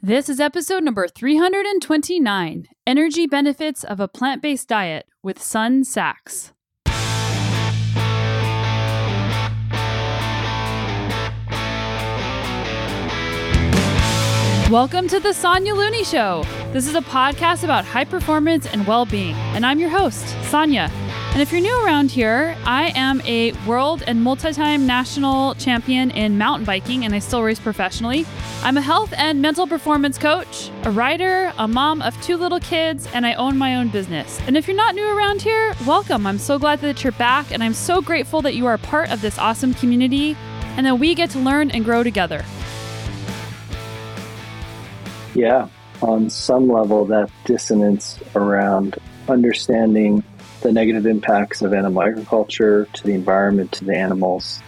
This is episode number 329 Energy Benefits of a Plant Based Diet with Sun Sachs. Welcome to the Sonya Looney Show. This is a podcast about high performance and well being, and I'm your host, Sonya. And if you're new around here, I am a world and multi time national champion in mountain biking, and I still race professionally. I'm a health and mental performance coach, a writer, a mom of two little kids, and I own my own business. And if you're not new around here, welcome. I'm so glad that you're back, and I'm so grateful that you are part of this awesome community and that we get to learn and grow together. Yeah, on some level, that dissonance around understanding the negative impacts of animal agriculture to the environment, to the animals,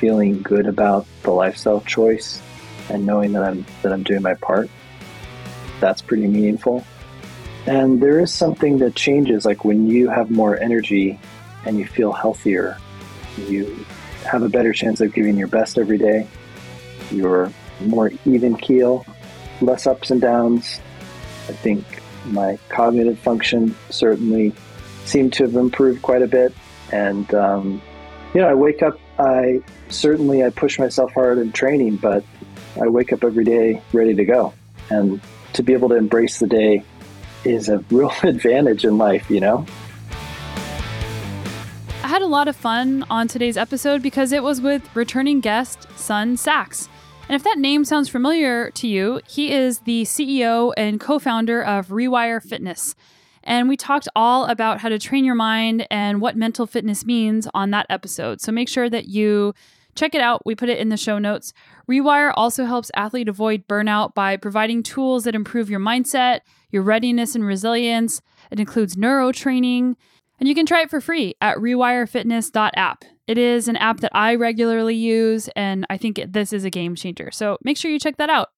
feeling good about the lifestyle choice, and knowing that I'm that I'm doing my part. That's pretty meaningful. And there is something that changes, like when you have more energy and you feel healthier, you have a better chance of giving your best every day. You're more even keel less ups and downs. I think my cognitive function certainly seemed to have improved quite a bit. And, um, you know, I wake up, I certainly, I push myself hard in training, but I wake up every day ready to go. And to be able to embrace the day is a real advantage in life, you know? I had a lot of fun on today's episode because it was with returning guest Sun Sachs. And if that name sounds familiar to you, he is the CEO and co founder of Rewire Fitness. And we talked all about how to train your mind and what mental fitness means on that episode. So make sure that you check it out. We put it in the show notes. Rewire also helps athletes avoid burnout by providing tools that improve your mindset, your readiness, and resilience. It includes neuro training, and you can try it for free at rewirefitness.app. It is an app that I regularly use, and I think this is a game changer. So make sure you check that out.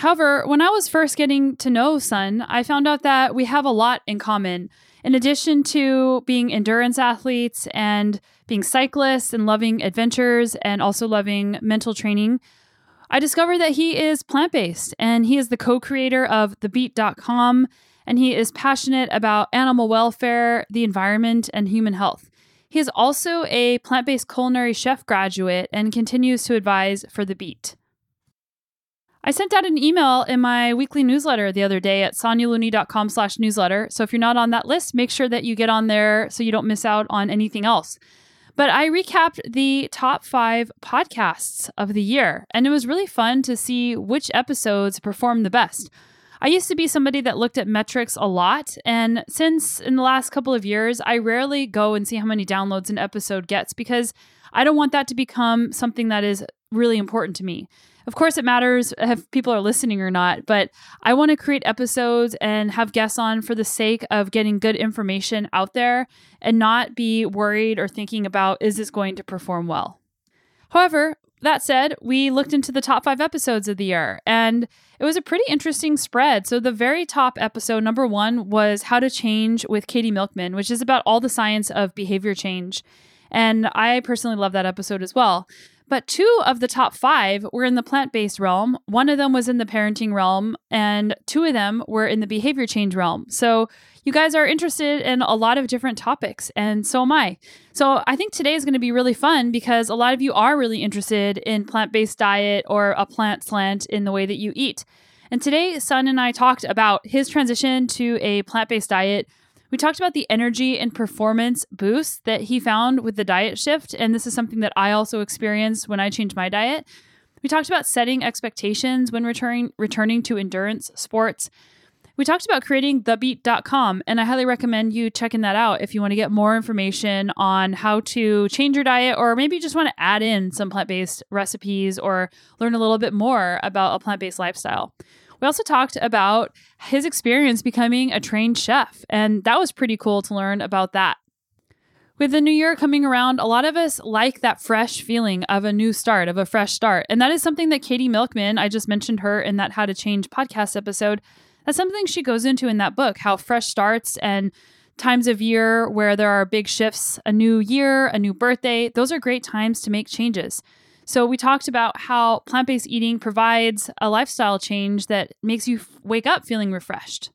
However, when I was first getting to know Sun, I found out that we have a lot in common. In addition to being endurance athletes and being cyclists and loving adventures and also loving mental training, I discovered that he is plant based and he is the co creator of TheBeet.com and he is passionate about animal welfare, the environment, and human health. He is also a plant based culinary chef graduate and continues to advise for The Beet. I sent out an email in my weekly newsletter the other day at sonyalooney.com slash newsletter. So if you're not on that list, make sure that you get on there so you don't miss out on anything else. But I recapped the top five podcasts of the year, and it was really fun to see which episodes performed the best. I used to be somebody that looked at metrics a lot. And since in the last couple of years, I rarely go and see how many downloads an episode gets because I don't want that to become something that is really important to me. Of course, it matters if people are listening or not, but I want to create episodes and have guests on for the sake of getting good information out there and not be worried or thinking about is this going to perform well. However, that said, we looked into the top five episodes of the year and it was a pretty interesting spread. So, the very top episode, number one, was How to Change with Katie Milkman, which is about all the science of behavior change. And I personally love that episode as well. But two of the top five were in the plant based realm. One of them was in the parenting realm, and two of them were in the behavior change realm. So you guys are interested in a lot of different topics, and so am I. So I think today is going to be really fun because a lot of you are really interested in plant based diet or a plant slant in the way that you eat. And today, Sun and I talked about his transition to a plant based diet we talked about the energy and performance boost that he found with the diet shift. And this is something that I also experienced when I changed my diet. We talked about setting expectations when returning returning to endurance sports. We talked about creating thebeet.com, and I highly recommend you checking that out if you want to get more information on how to change your diet or maybe you just want to add in some plant based recipes or learn a little bit more about a plant based lifestyle. We also talked about his experience becoming a trained chef, and that was pretty cool to learn about that. With the new year coming around, a lot of us like that fresh feeling of a new start, of a fresh start. And that is something that Katie Milkman, I just mentioned her in that How to Change podcast episode, that's something she goes into in that book how fresh starts and times of year where there are big shifts, a new year, a new birthday, those are great times to make changes. So, we talked about how plant based eating provides a lifestyle change that makes you wake up feeling refreshed.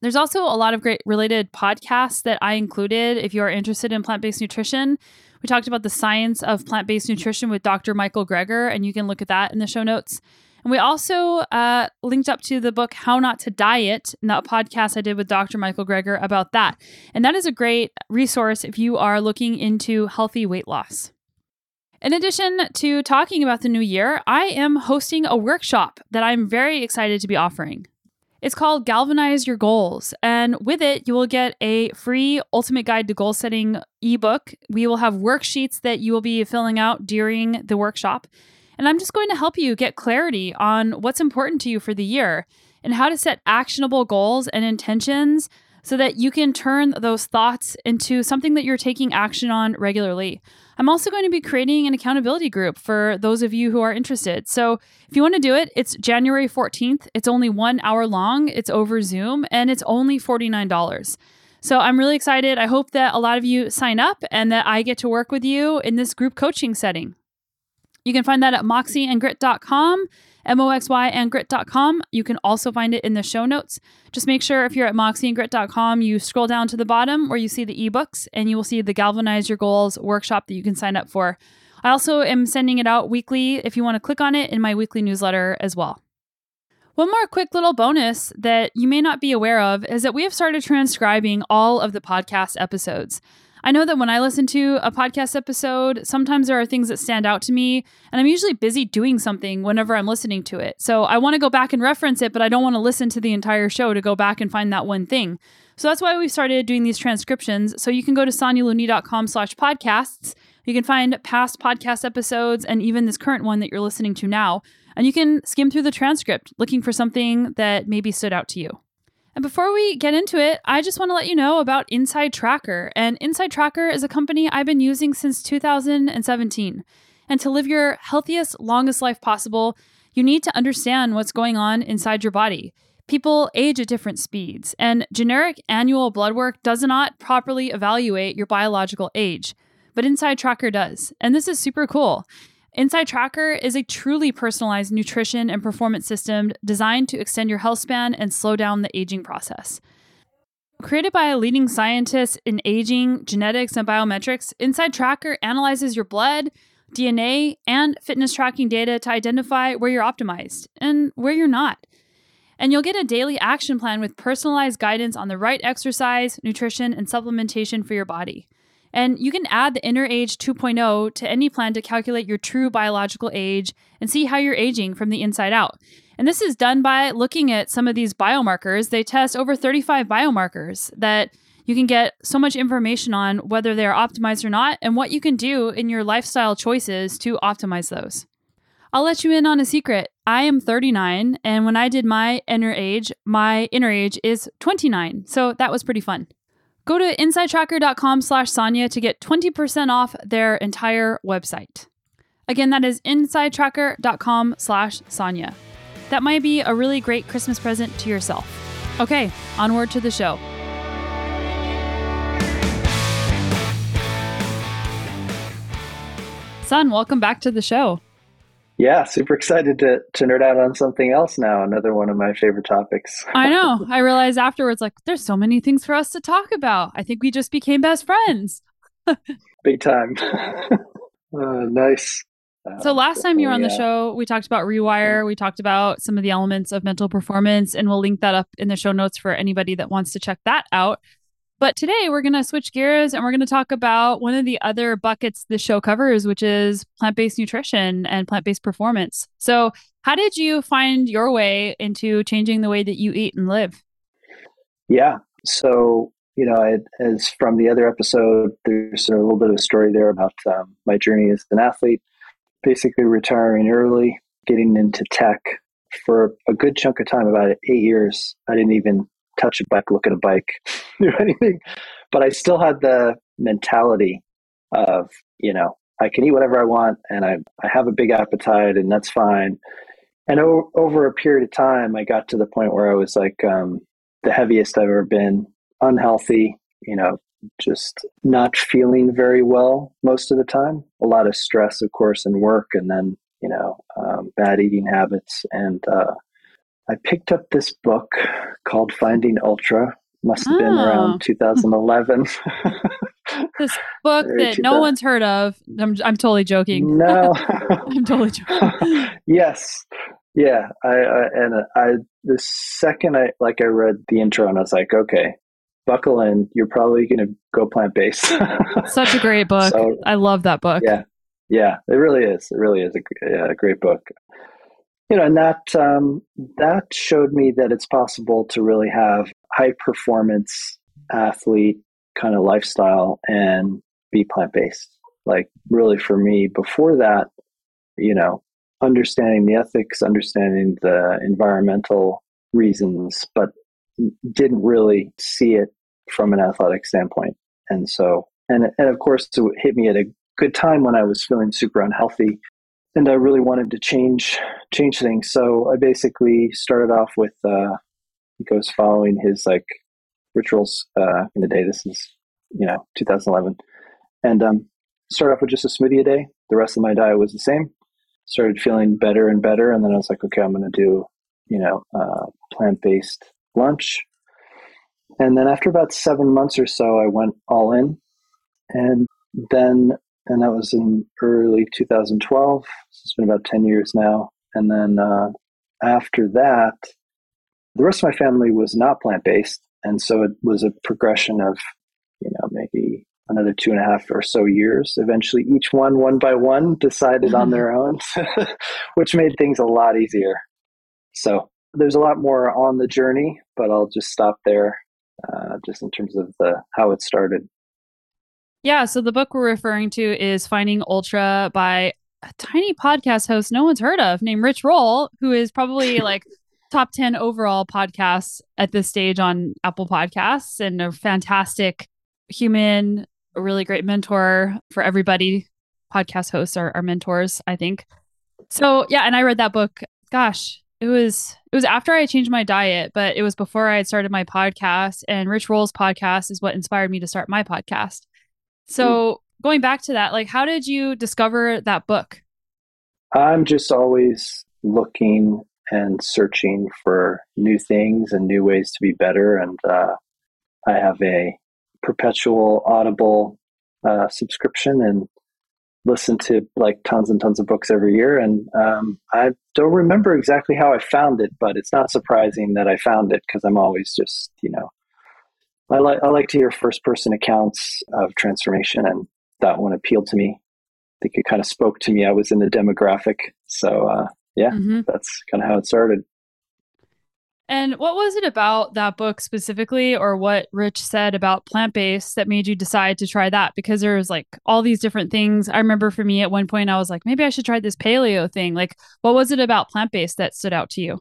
There's also a lot of great related podcasts that I included if you are interested in plant based nutrition. We talked about the science of plant based nutrition with Dr. Michael Greger, and you can look at that in the show notes. And we also uh, linked up to the book How Not to Diet, and that podcast I did with Dr. Michael Greger about that. And that is a great resource if you are looking into healthy weight loss. In addition to talking about the new year, I am hosting a workshop that I'm very excited to be offering. It's called Galvanize Your Goals, and with it, you will get a free Ultimate Guide to Goal Setting ebook. We will have worksheets that you will be filling out during the workshop. And I'm just going to help you get clarity on what's important to you for the year and how to set actionable goals and intentions so that you can turn those thoughts into something that you're taking action on regularly. I'm also going to be creating an accountability group for those of you who are interested. So if you want to do it, it's January 14th. It's only one hour long, it's over Zoom, and it's only $49. So I'm really excited. I hope that a lot of you sign up and that I get to work with you in this group coaching setting. You can find that at moxyandgrit.com, M O X Y and grit.com. You can also find it in the show notes. Just make sure if you're at moxyandgrit.com, you scroll down to the bottom where you see the ebooks and you will see the Galvanize Your Goals workshop that you can sign up for. I also am sending it out weekly if you want to click on it in my weekly newsletter as well. One more quick little bonus that you may not be aware of is that we have started transcribing all of the podcast episodes. I know that when I listen to a podcast episode, sometimes there are things that stand out to me, and I'm usually busy doing something whenever I'm listening to it. So I want to go back and reference it, but I don't want to listen to the entire show to go back and find that one thing. So that's why we started doing these transcriptions. So you can go to sonyalooney.com slash podcasts. You can find past podcast episodes and even this current one that you're listening to now. And you can skim through the transcript looking for something that maybe stood out to you. And before we get into it, I just want to let you know about Inside Tracker. And Inside Tracker is a company I've been using since 2017. And to live your healthiest, longest life possible, you need to understand what's going on inside your body. People age at different speeds, and generic annual blood work does not properly evaluate your biological age, but Inside Tracker does. And this is super cool. Inside Tracker is a truly personalized nutrition and performance system designed to extend your health span and slow down the aging process. Created by a leading scientist in aging, genetics, and biometrics, Inside Tracker analyzes your blood, DNA, and fitness tracking data to identify where you're optimized and where you're not. And you'll get a daily action plan with personalized guidance on the right exercise, nutrition, and supplementation for your body. And you can add the Inner Age 2.0 to any plan to calculate your true biological age and see how you're aging from the inside out. And this is done by looking at some of these biomarkers. They test over 35 biomarkers that you can get so much information on whether they're optimized or not and what you can do in your lifestyle choices to optimize those. I'll let you in on a secret. I am 39, and when I did my inner age, my inner age is 29. So that was pretty fun. Go to insidetracker.com slash Sonya to get 20% off their entire website. Again, that is insidetracker.com slash Sonya. That might be a really great Christmas present to yourself. Okay, onward to the show. Sun, welcome back to the show. Yeah, super excited to to nerd out on something else now. Another one of my favorite topics. I know. I realized afterwards, like, there's so many things for us to talk about. I think we just became best friends. Big time. uh, nice. So last time you were on the show, we talked about Rewire. We talked about some of the elements of mental performance, and we'll link that up in the show notes for anybody that wants to check that out. But today we're going to switch gears and we're going to talk about one of the other buckets the show covers, which is plant based nutrition and plant based performance. So, how did you find your way into changing the way that you eat and live? Yeah. So, you know, I, as from the other episode, there's a little bit of a story there about um, my journey as an athlete, basically retiring early, getting into tech for a good chunk of time, about eight years. I didn't even touch a bike, look at a bike, do anything. But I still had the mentality of, you know, I can eat whatever I want and I, I have a big appetite and that's fine. And o- over a period of time, I got to the point where I was like um, the heaviest I've ever been, unhealthy, you know, just not feeling very well most of the time. A lot of stress, of course, in work, and then you know um, bad eating habits. And uh, I picked up this book called Finding Ultra. Must have been Oh. around 2011. This book that no one's heard of. I'm, I'm totally joking. no. I'm totally joking. yes. Yeah. I, I and I the second I like I read the intro and I was like, okay, buckle in. You're probably going to go plant based. Such a great book. So- I love that book. Yeah. Yeah, it really is. It really is a, yeah, a great book. You know, and that um, that showed me that it's possible to really have high performance athlete kind of lifestyle and be plant based. Like really, for me, before that, you know, understanding the ethics, understanding the environmental reasons, but didn't really see it from an athletic standpoint. And so, and and of course, it hit me at a good time when I was feeling super unhealthy, and I really wanted to change change things. So I basically started off with uh, goes following his like rituals uh, in the day. This is you know 2011, and um, started off with just a smoothie a day. The rest of my diet was the same. Started feeling better and better, and then I was like, okay, I'm going to do you know uh, plant based lunch. And then after about seven months or so, I went all in, and then and that was in early 2012. So it's been about 10 years now. And then uh, after that, the rest of my family was not plant based. And so it was a progression of, you know, maybe another two and a half or so years. Eventually, each one, one by one, decided on their own, which made things a lot easier. So there's a lot more on the journey, but I'll just stop there, uh, just in terms of the how it started. Yeah, so the book we're referring to is Finding Ultra by a tiny podcast host no one's heard of named Rich Roll, who is probably like top 10 overall podcasts at this stage on Apple Podcasts and a fantastic human, a really great mentor for everybody. Podcast hosts are, are mentors, I think. So, yeah, and I read that book. Gosh, it was it was after I changed my diet, but it was before I had started my podcast and Rich Roll's podcast is what inspired me to start my podcast. So going back to that, like how did you discover that book? I'm just always looking and searching for new things and new ways to be better. And uh, I have a perpetual Audible uh, subscription and listen to like tons and tons of books every year. And um, I don't remember exactly how I found it, but it's not surprising that I found it because I'm always just, you know, I like I like to hear first person accounts of transformation, and that one appealed to me. I think it kind of spoke to me. I was in the demographic, so uh, yeah, Mhm. that's kind of how it started. And what was it about that book specifically, or what Rich said about plant based that made you decide to try that? Because there was like all these different things. I remember for me at one point, I was like, maybe I should try this paleo thing. Like, what was it about plant based that stood out to you?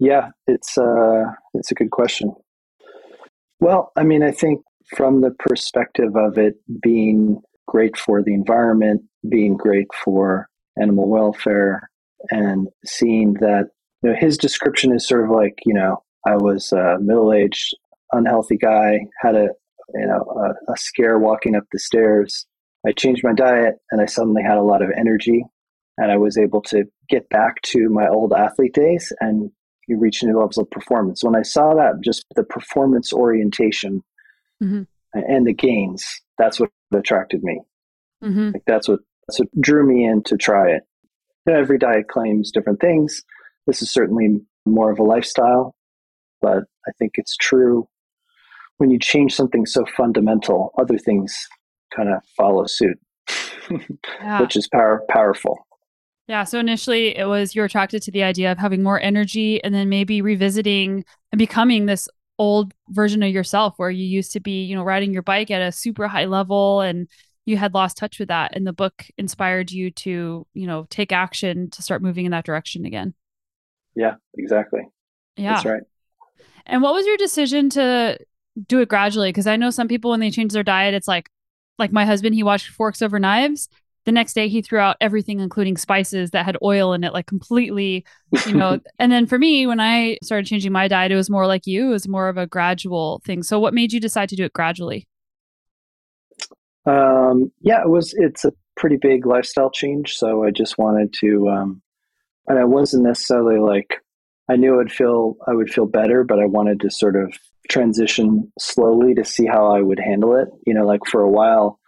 Yeah, it's uh, it's a good question. Well, I mean, I think from the perspective of it being great for the environment, being great for animal welfare, and seeing that you know his description is sort of like you know I was a middle aged, unhealthy guy, had a you know a, a scare walking up the stairs. I changed my diet, and I suddenly had a lot of energy, and I was able to get back to my old athlete days and you reach new levels of performance. When I saw that, just the performance orientation Mhm. and the gains, that's what attracted me. Mm-hmm. Like that's what that's what drew me in to try it. Every diet claims different things. This is certainly more of a lifestyle, but I think it's true when you change something so fundamental, other things kind of follow suit, Yeah. which is power powerful. Yeah. So initially it was you're attracted to the idea of having more energy and then maybe revisiting and becoming this old version of yourself where you used to be, you know, riding your bike at a super high level and you had lost touch with that. And the book inspired you to, you know, take action to start moving in that direction again. Yeah, exactly. Yeah. That's right. And what was your decision to do it gradually? Because I know some people when they change their diet, it's like like my husband, he watched Forks Over Knives. The next day he threw out everything including spices that had oil in it like completely you know. And then for me when i started changing my diet it was more like you it was more of a gradual thing. So what made you decide to do it gradually? Um, yeah it was it's a pretty big lifestyle change. So i just wanted to um, and i wasn't necessarily like i knew i'd feel i would feel better but i wanted to sort of transition slowly to see how i would handle it. You know like for a while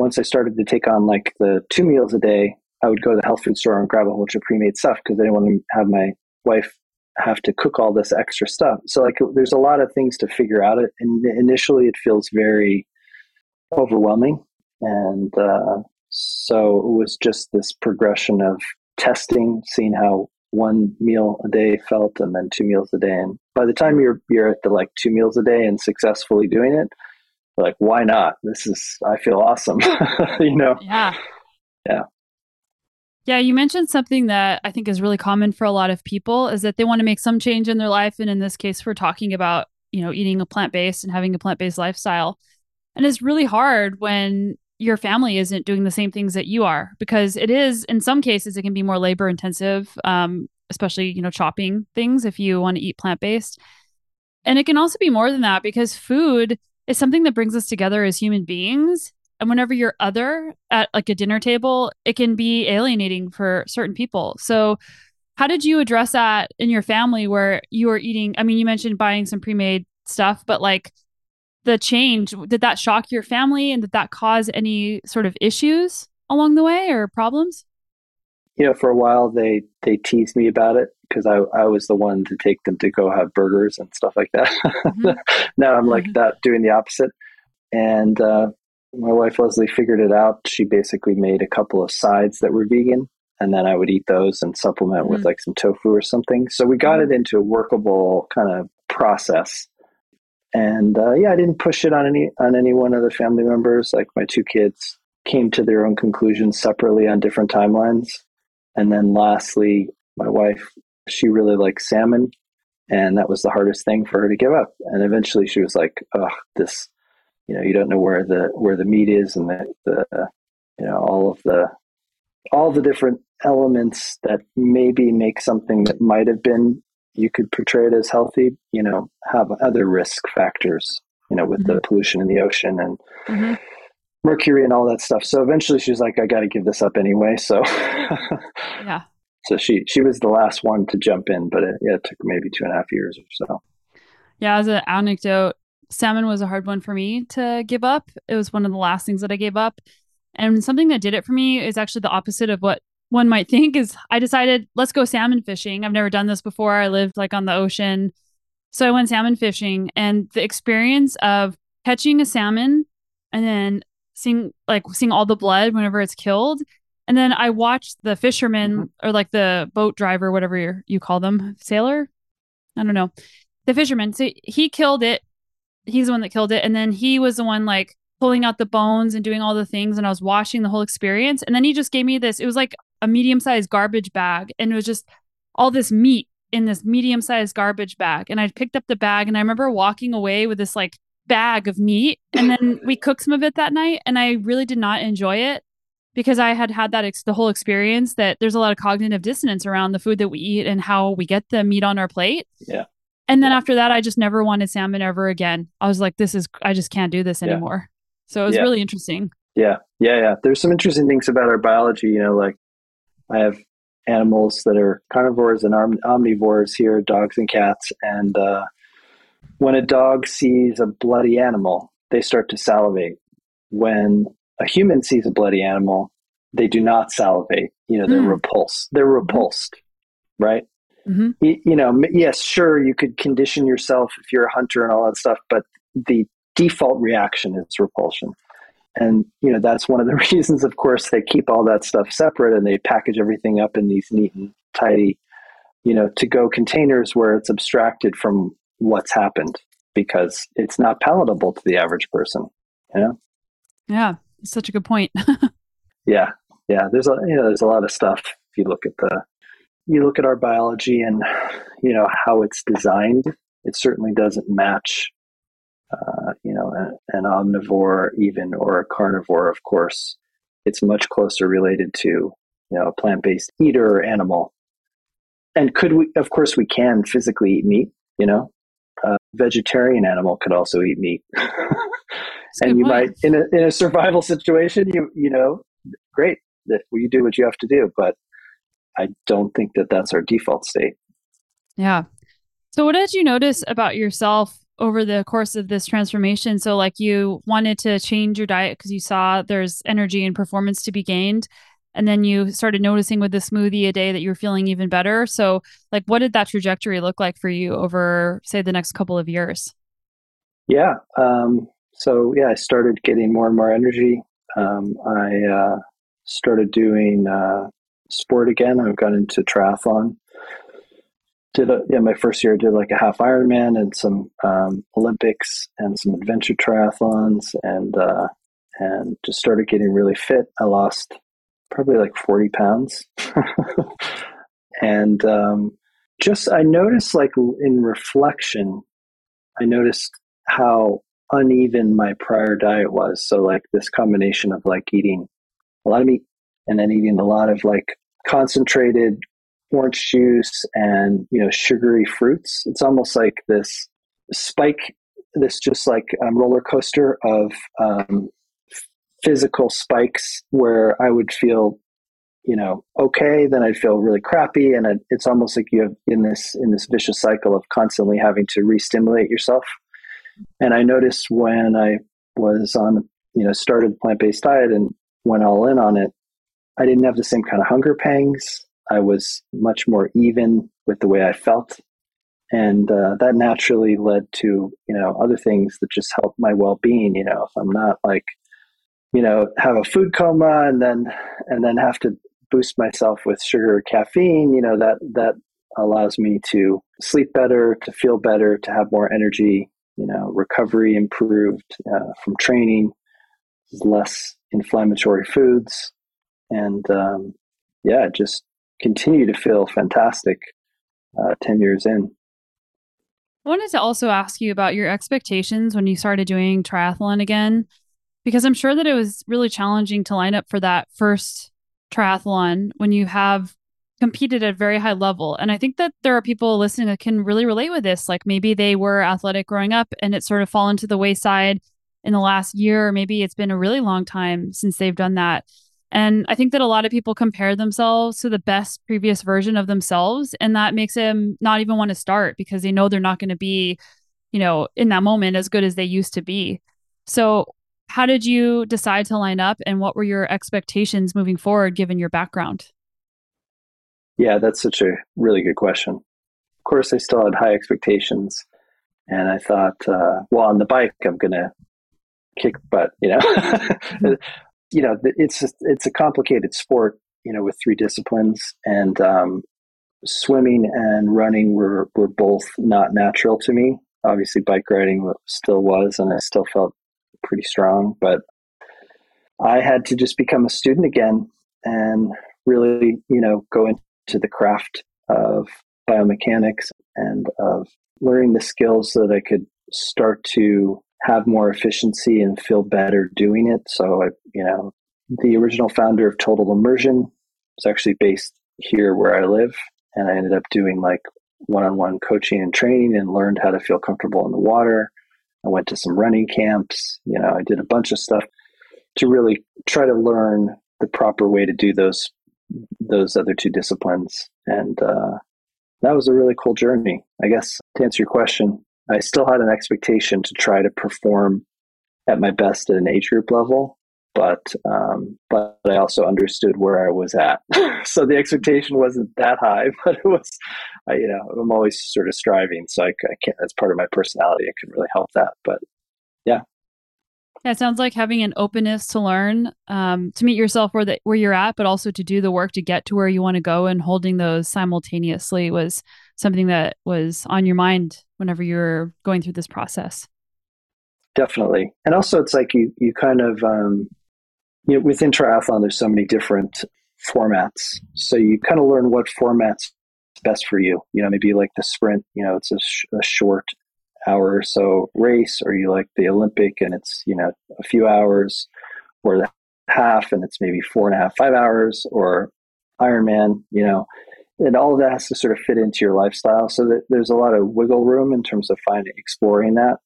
once I started to take on like the two meals a day, I would go to the health food store and grab a whole bunch of pre-made stuff because I didn't want to have my wife have to cook all this extra stuff. So like there's a lot of things to figure out. It and initially it feels very overwhelming, and uh, so it was just this progression of testing, seeing how one meal a day felt, and then two meals a day. And by the time you're you're at the like two meals a day and successfully doing it, like why not? This is i feel awesome you know? Yeah. Yeah. Yeah you mentioned something that i think is really common for a lot of people is that they want to make some change in their life and in this case we're talking about you know eating a plant-based and having a plant-based lifestyle. And it's really hard when your family isn't doing the same things that you are because it is in some cases it can be more labor intensive um, especially you know chopping things if you want to eat plant-based. And it can also be more than that because food is something that brings us together as human beings. And whenever you're other at like a dinner table, it can be alienating for certain people. So, how did you address that in your family where you were eating? I mean, you mentioned buying some pre made stuff, but like the change, did that shock your family and did that cause any sort of issues along the way or problems? You know, for a while they they teased me about it because I, I was the one to take them to go have burgers and stuff like that. Mm-hmm. now I'm like mm-hmm. that, doing the opposite. And uh, my wife Leslie figured it out. She basically made a couple of sides that were vegan, and then I would eat those and supplement mm-hmm. with like some tofu or something. So we got mm-hmm. it into a workable kind of process. And uh, yeah, I didn't push it on any on any one of the family members. Like my two kids came to their own conclusions separately on different timelines. And then lastly, my wife she really likes salmon, and that was the hardest thing for her to give up. And eventually, she was like, "Oh, this, you know, you don't know where the where the meat is, and the, the you know, all of the all the different elements that maybe make something that might have been you could portray it as healthy, you know, have other risk factors, you know, with mm-hmm. the pollution in the ocean and." Mm-hmm mercury and all that stuff. So eventually she was like, I got to give this up anyway. So yeah, so she she was the last one to jump in, but it, yeah, it took maybe two and a half years or so. Yeah, as an anecdote, salmon was a hard one for me to give up. It was one of the last things that I gave up. And something that did it for me is actually the opposite of what one might think is I decided, let's go salmon fishing. I've never done this before. I lived like on the ocean. So I went salmon fishing and the experience of catching a salmon and then seeing like seeing all the blood whenever it's killed and then I watched the fisherman mm-hmm. or like the boat driver, whatever you call them, sailor. I don't know. The fisherman. So he killed it. He's the one that killed it. And then he was the one like pulling out the bones and doing all the things. And I was watching the whole experience. And then he just gave me this. It was like a medium sized garbage bag. And it was just all this meat in this medium sized garbage bag. And I picked up the bag and I remember walking away with this like bag of meat. And then we cooked some of it that night. And I really did not enjoy it because I had had that ex- the whole experience that there's a lot of cognitive dissonance around the food that we eat and how we get the meat on our plate. Yeah. And then yeah. after that, I just never wanted salmon ever again. I was like, this is, I just can't do this anymore. Yeah. So it was yeah. really interesting. Yeah. Yeah. Yeah. There's some interesting things about our biology. You know, like I have animals that are carnivores and omnivores here, dogs and cats. And uh, when a dog sees a bloody animal, they start to salivate. When a human sees a bloody animal, they do not salivate. You know, they're mm. repulsed. They're mm-hmm. repulsed, right? Mm-hmm. You, you know, yes, sure, you could condition yourself if you're a hunter and all that stuff, but the default reaction is repulsion. And, you know, that's one of the reasons, of course, they keep all that stuff separate and they package everything up in these neat and tidy, you know, to go containers where it's abstracted from what's happened because it's not palatable to the average person, you know? Yeah such a good point. yeah, yeah. There's a you know there's a lot of stuff. If you look at the you look at our biology and you know how it's designed, it certainly doesn't match. Uh, you know, an, an omnivore even or a carnivore, of course. it's much closer related to you know a plant-based eater or animal and could we of course we can physically eat meat you know a vegetarian animal could also eat meat and you point. might in a, in a survival situation you you know great that you do what you have to do but i don't think that that's our default state. Yeah. So what did you notice about yourself over the course of this transformation? So like you wanted to change your diet because you saw there's energy and performance to be gained and then you started noticing with the smoothie a day that you were feeling even better. So like what did that trajectory look like for you over say the next couple of years? Yeah um, so yeah i started getting more and more energy um, i uh, started doing uh, sport again i've got into triathlon did a, yeah my first year I did like a half Ironman and some um, Olympics and some adventure triathlons and uh, and just started getting really fit. I lost probably like 40 pounds. and um, just, I noticed like in reflection, I noticed how uneven my prior diet was. So, like this combination of like eating a lot of meat and then eating a lot of like concentrated orange juice and, you know, sugary fruits. It's almost like this spike, this just like um, roller coaster of um, physical spikes where I would feel, you know, okay, then I'd feel really crappy, and it's almost like you have in this in this vicious cycle of constantly having to re-stimulate yourself. And I noticed when I was on, you know, started plant based diet and went all in on it, I didn't have the same kind of hunger pangs. I was much more even with the way I felt. And uh, that naturally led to, you know, other things that just help my well being. You know, if I'm not like you know, have a food coma and then and then have to boost myself with sugar or caffeine, you know, that that allows me to sleep better, to feel better, to have more energy, you know, recovery improved uh, from training, less inflammatory foods, and um, yeah, just continue to feel fantastic uh, 10 years in. I wanted to also ask you about your expectations when you started doing triathlon again because I'm sure that it was really challenging to line up for that first triathlon when you have competed at a very high level. And I think that there are people listening that can really relate with this. Like maybe they were athletic growing up and it's sort of fallen to the wayside in the last year, maybe it's been a really long time since they've done that. And I think that a lot of people compare themselves to the best previous version of themselves. And that makes them not even want to start because they know they're not going to be, you know, in that moment as good as they used to be. So, how did you decide to line up and what were your expectations moving forward given your background? Yeah, that's such a really good question. Of course, I still had high expectations. And I thought, uh, well, on the bike, I'm going to kick butt, you know? you know, it's, just, it's a complicated sport, you know, with three disciplines. And um, swimming and running were, were both not natural to me. Obviously, bike riding still was, and I still felt pretty strong. But I had to just become a student again and really, you know, go into the craft of biomechanics and of learning the skills so that I could start to have more efficiency and feel better doing it. So, I, you know, the original founder of Total Immersion was actually based here where I live. And I ended up doing like one on one coaching and training and learned how to feel comfortable in the water. I went to some running camps. You know, I did a bunch of stuff to really try to learn the proper way to do those those other two disciplines, and uh, that was a really cool journey. I guess to answer your question, I still had an expectation to try to perform at my best at an age group level, but um, but I also understood where I was at. so the expectation wasn't that high, but it was, I, you know, I'm always sort of striving. So I, I can't. That's part of my personality. I can really help that. But. Yeah, it sounds like having an openness to learn, um, to meet yourself where that where you're at, but also to do the work to get to where you want to go, and holding those simultaneously was something that was on your mind whenever you were going through this process. Definitely, and also it's like you you kind of um, you know, within triathlon, there's so many different formats. So you kind of learn what format's best for you. You know, maybe like the sprint, you know, it's a, sh- a short hour or so race, or you like the Olympic and it's, you know, a few hours, or the half and it's maybe four and a half, five hours, or Ironman, you know, and all of that has to sort of fit into your lifestyle. So that there's a lot of wiggle room in terms of finding, exploring that.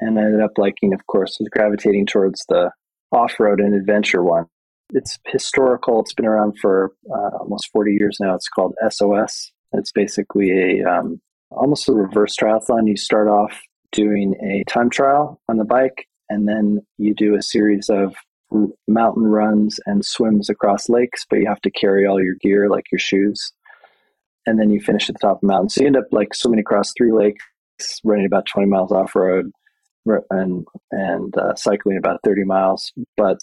And I ended up liking, of course, gravitating towards the off road and adventure one. It's historical. It's been around for uh, almost 40 years now. It's called SOS. It's basically a um, almost a reverse triathlon. You start off doing a time trial on the bike, and then you do a series of mountain runs and swims across lakes, but you have to carry all your gear, like your shoes. And then you finish at the top of the mountain. So you end up like swimming across three lakes, running about 20 miles off road, and and uh, cycling about 30 miles. But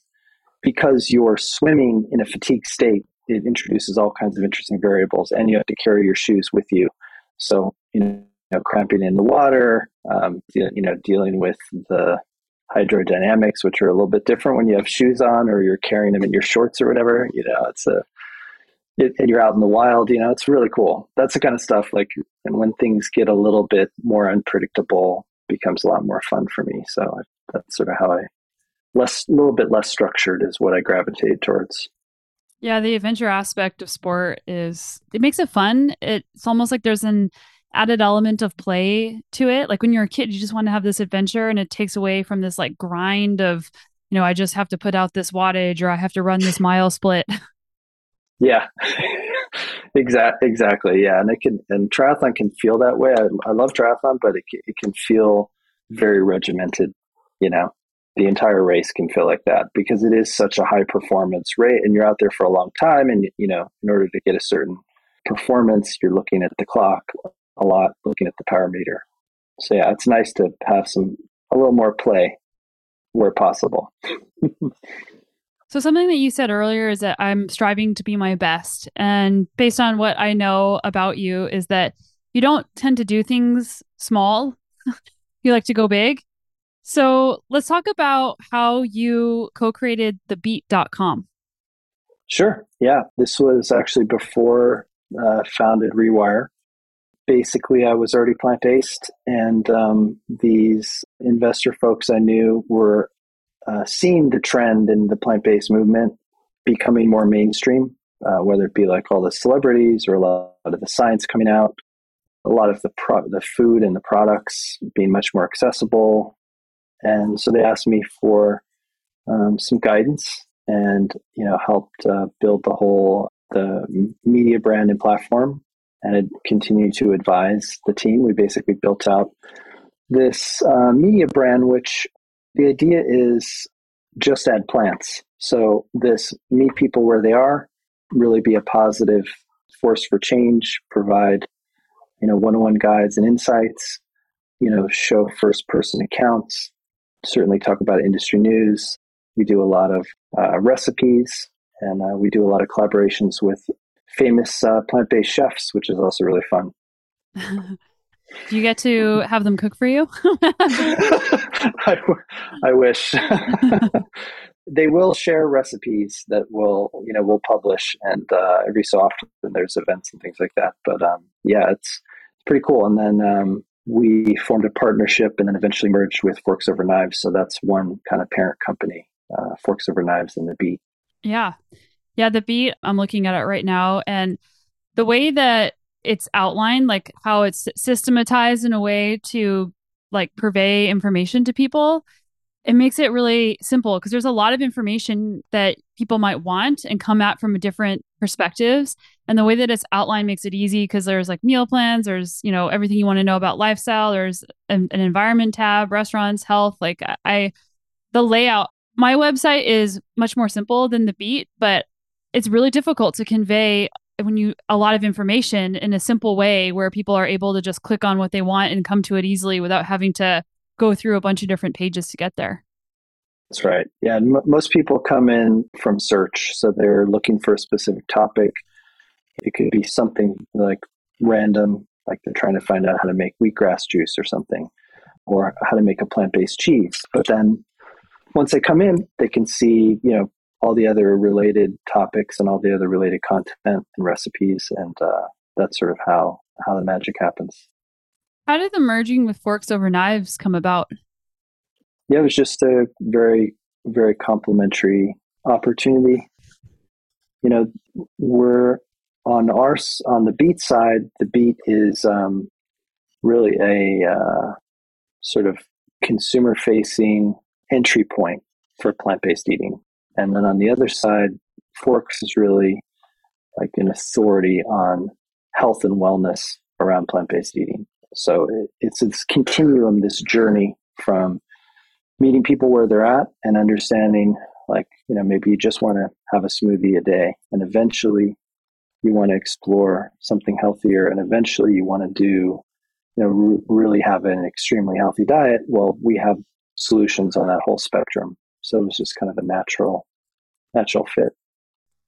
because you're swimming in a fatigue state, it introduces all kinds of interesting variables, and you have to carry your shoes with you. So you know, cramping in the water, um, you know, dealing with the hydrodynamics, which are a little bit different when you have shoes on or you're carrying them in your shorts or whatever. You know, it's a it, and you're out in the wild. You know, it's really cool. That's the kind of stuff like, and when things get a little bit more unpredictable, becomes a lot more fun for me. So that's sort of how I less, a little bit less structured is what I gravitate towards. Yeah, the adventure aspect of sport is it makes it fun. It's almost like there's an added element of play to it. Like when you're a kid, you just want to have this adventure and it takes away from this like grind of, you know, I just have to put out this wattage or I have to run this mile split. Yeah. exactly. Exactly. Yeah. And it can, and triathlon can feel that way. I, I love triathlon, but it, it can feel very regimented, you know, the entire race can feel like that because it is such a high performance rate and you're out there for a long time. And, you know, in order to get a certain performance, you're looking at the clock a lot, looking at the power meter. So yeah, it's nice to have some a little more play where possible. so something that you said earlier is that I'm striving to be my best, and based on what I know about you, is that you don't tend to do things small. you like to go big. So let's talk about how you co-created the beet.com. Sure. Yeah. This was actually before uh, founded Rewire basically I was already plant based, and um, these investor folks I knew were uh, seeing the trend in the plant based movement becoming more mainstream, uh, whether it be like all the celebrities or a lot of the science coming out, a lot of the pro- the food and the products being much more accessible, and so they asked me for um, some guidance and you know helped uh, build the whole the media brand and platform and continued to advise the team. We basically built out this uh, media brand, which the idea is just add plants. So this meet people where they are, really be a positive force for change, provide you know one-on-one guides and insights, you know show first-person accounts, certainly talk about industry news. We do a lot of uh, recipes, and uh, we do a lot of collaborations with famous uh, plant based chefs, which is also really fun. Do you get to have them cook for you? I, I wish. they will share recipes that will, you know, we'll publish, and uh, every so often there's events and things like that. But um, yeah, it's pretty cool. And then um, we formed a partnership, and then eventually merged with Forks Over Knives. So that's one kind of parent company, uh, Forks Over Knives, and the Beet. Yeah, yeah, the beet, I'm looking at it right now. And the way that it's outlined, like how it's systematized in a way to like purvey information to people, it makes it really simple because there's a lot of information that people might want and come at from different perspectives. And the way that it's outlined makes it easy because there's like meal plans, there's, you know, everything you want to know about lifestyle, there's an, an environment tab, restaurants, health. Like I, the layout, my website is much more simple than the Beet, but it's really difficult to convey when you a lot of information in a simple way where people are able to just click on what they want and come to it easily without having to go through a bunch of different pages to get there. That's right. Yeah, m- most people come in from search, so they're looking for a specific topic. It could be something like random, like they're trying to find out how to make wheatgrass juice or something, or how to make a plant-based cheese. But then once they come in, they can see, you know, all the other related topics and all the other related content and recipes, and uh, that's sort of how how the magic happens. How did the merging with Forks Over Knives come about? Yeah, it was just a very very complementary opportunity. You know, we're on our on the Beet side. The Beet is um, really a uh, sort of consumer facing entry point for plant based eating, and then on the other side, Forks is really like an authority on health and wellness around plant based eating. So it, it's this continuum, this journey from meeting people where they're at and understanding like you know maybe you just want to have a smoothie a day and eventually you want to explore something healthier and eventually you want to do you know really have an extremely healthy diet well we have solutions on that whole spectrum so it was just kind of a natural natural fit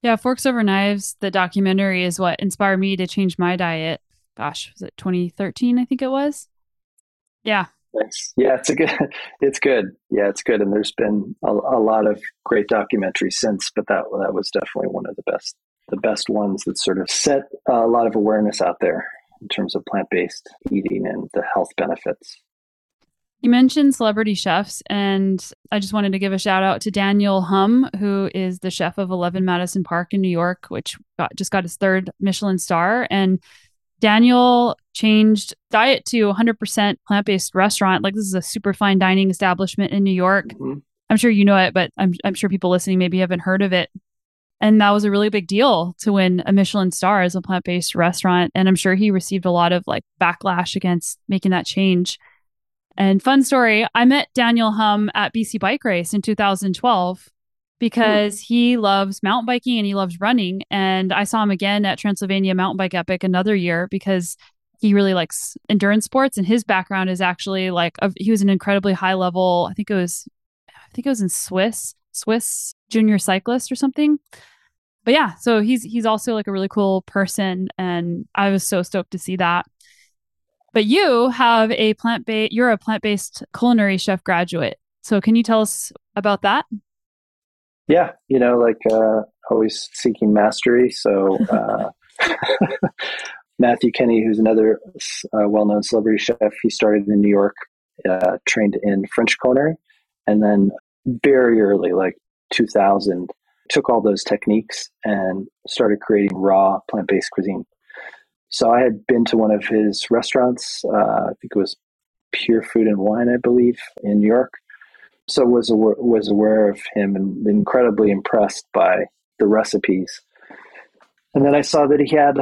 yeah forks over knives the documentary is what inspired me to change my diet gosh was it 2013 i think it was yeah Thanks. Yeah, it's a good. It's good. Yeah, it's good. And there's been a, a, lot of great documentaries since, but that that was definitely one of the best, the best ones that sort of set a lot of awareness out there in terms of plant based eating and the health benefits. You mentioned celebrity chefs, and I just wanted to give a shout out to Daniel Humm, who is the chef of Eleven Madison Park in New York, which got, just got his third Michelin star. And Daniel changed diet to 100% plant based restaurant. Like this is a super fine dining establishment in New York. Mm-hmm. I'm sure you know it, but I'm, I'm sure people listening maybe haven't heard of it. And that was a really big deal to win a Michelin star as a plant based restaurant. And I'm sure he received a lot of like backlash against making that change. And fun story I met Daniel Humm at BC Bike Race in 2012 because he loves mountain biking and he loves running. And I saw him again at Transylvania Mountain Bike Epic another year because he really likes endurance sports and his background is actually like a, he was an incredibly high level i think it was i think it was in swiss swiss junior cyclist or something. But yeah so he's he's also like a really cool person and i was so stoked to see that. But you have a plant-based you're a plant-based culinary chef graduate. So can you tell us about that? Yeah, you know, like uh, always seeking mastery. So uh, Matthew Kenney, who's another uh, well-known celebrity chef, he started in New York, uh, trained in French culinary, and then very early, like 2000, took all those techniques and started creating raw plant-based cuisine. So I had been to one of his restaurants. Uh, I think it was Pure Food and Wine, I believe, in New York so was aware, was aware of him and incredibly impressed by the recipes. And then I saw that he had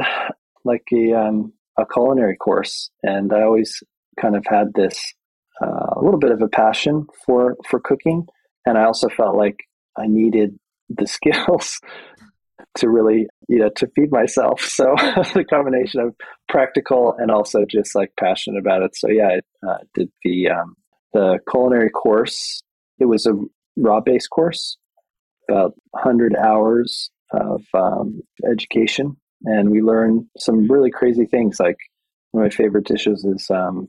like a um, a culinary course, and I always kind of had this uh, a little bit of a passion for for cooking, and I also felt like I needed the skills to really you know to feed myself. So the combination of practical and also just like passionate about it. So yeah, I uh, did the um, the culinary course it was a raw based course, about 100 hours of um, education. And we learned some really crazy things. Like one of my favorite dishes is um,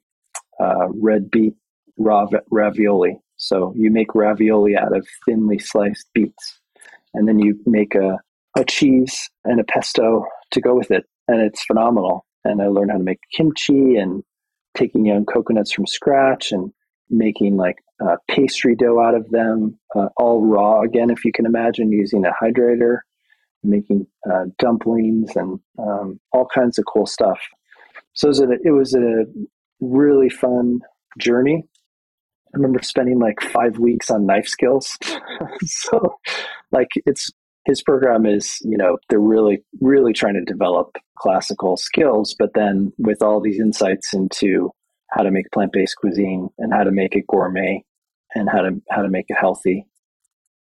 uh, red beet ravioli. So you make ravioli out of thinly sliced beets, and then you make a, a cheese and a pesto to go with it. And it's phenomenal. And I learned how to make kimchi and taking young coconuts from scratch and making like pastry dough out of them, uh, all raw again, if you can imagine, using a hydrator, making uh, dumplings and um, all kinds of cool stuff. So it was, a, it was a really fun journey. I remember spending like five weeks on knife skills. so, like, it's his program is, you know, they're really, really trying to develop classical skills, but then with all these insights into how to make plant-based cuisine and how to make it gourmet and how to how to make it healthy.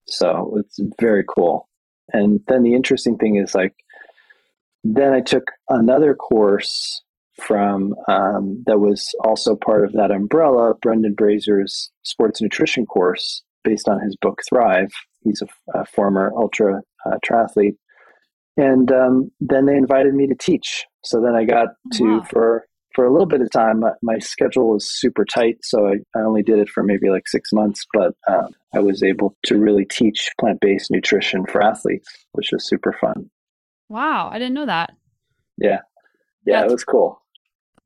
So it's very cool. And then the interesting thing is like then I took another course from um, that was also part of that umbrella, Brendan Brazier's sports nutrition course based on his book Thrive. He's a, a former ultra uh, triathlete. And um, then they invited me to teach. So then I got to, wow. for for a little bit of time. My schedule was super tight, so I, I only did it for maybe like six months, but um, I was able to really teach plant based nutrition for athletes, which was super fun. Wow, I didn't know that. Yeah. Yeah, it was cool.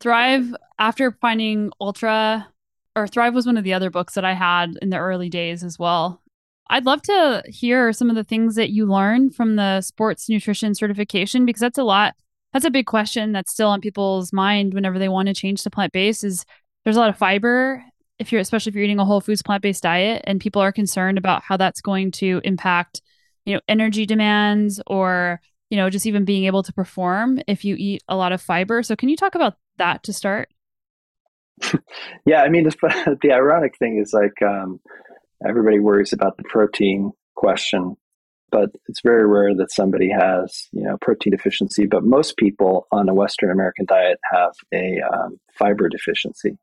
Thrive, after finding Ultra, or Thrive was one of the other books that I had in the early days as well. I'd love to hear some of the things that you learned from the sports nutrition certification because that's a lot. That's a big question that's still on people's mind whenever they want to change to plant based. Is there's a lot of fiber if you're especially if you're eating a whole foods plant based diet, and people are concerned about how that's going to impact you know energy demands or you know just even being able to perform if you eat a lot of fiber. So can you talk about that to start? yeah, I mean the, the ironic thing is like um, everybody worries about the protein question, but it's very rare that somebody has you know protein deficiency. But most people on a Western American diet have a um, fiber deficiency.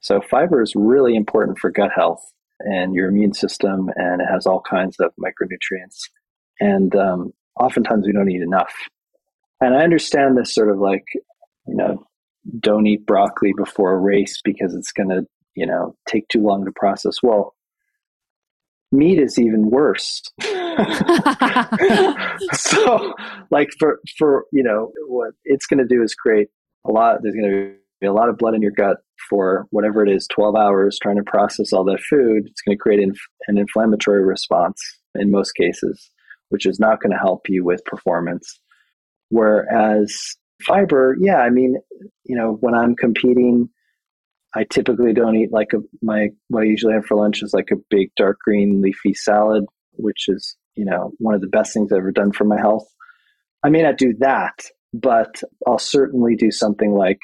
So fiber is really important for gut health and your immune system, and it has all kinds of micronutrients. And um, oftentimes we don't eat enough. And I understand this sort of like, you know, don't eat broccoli before a race because it's going to, you know, take too long to process. Well, meat is even worse. so, like for for you know, what it's going to do is create a lot. There's going to be a lot of blood in your gut for whatever it is, 12 hours trying to process all that food. It's going to create inf- an inflammatory response in most cases, which is not going to help you with performance. Whereas fiber, yeah, I mean, you know, when I'm competing, I typically don't eat like a, my, what I usually have for lunch is like a big dark green leafy salad, which is, you know, one of the best things I've ever done for my health. I may not do that, but I'll certainly do something like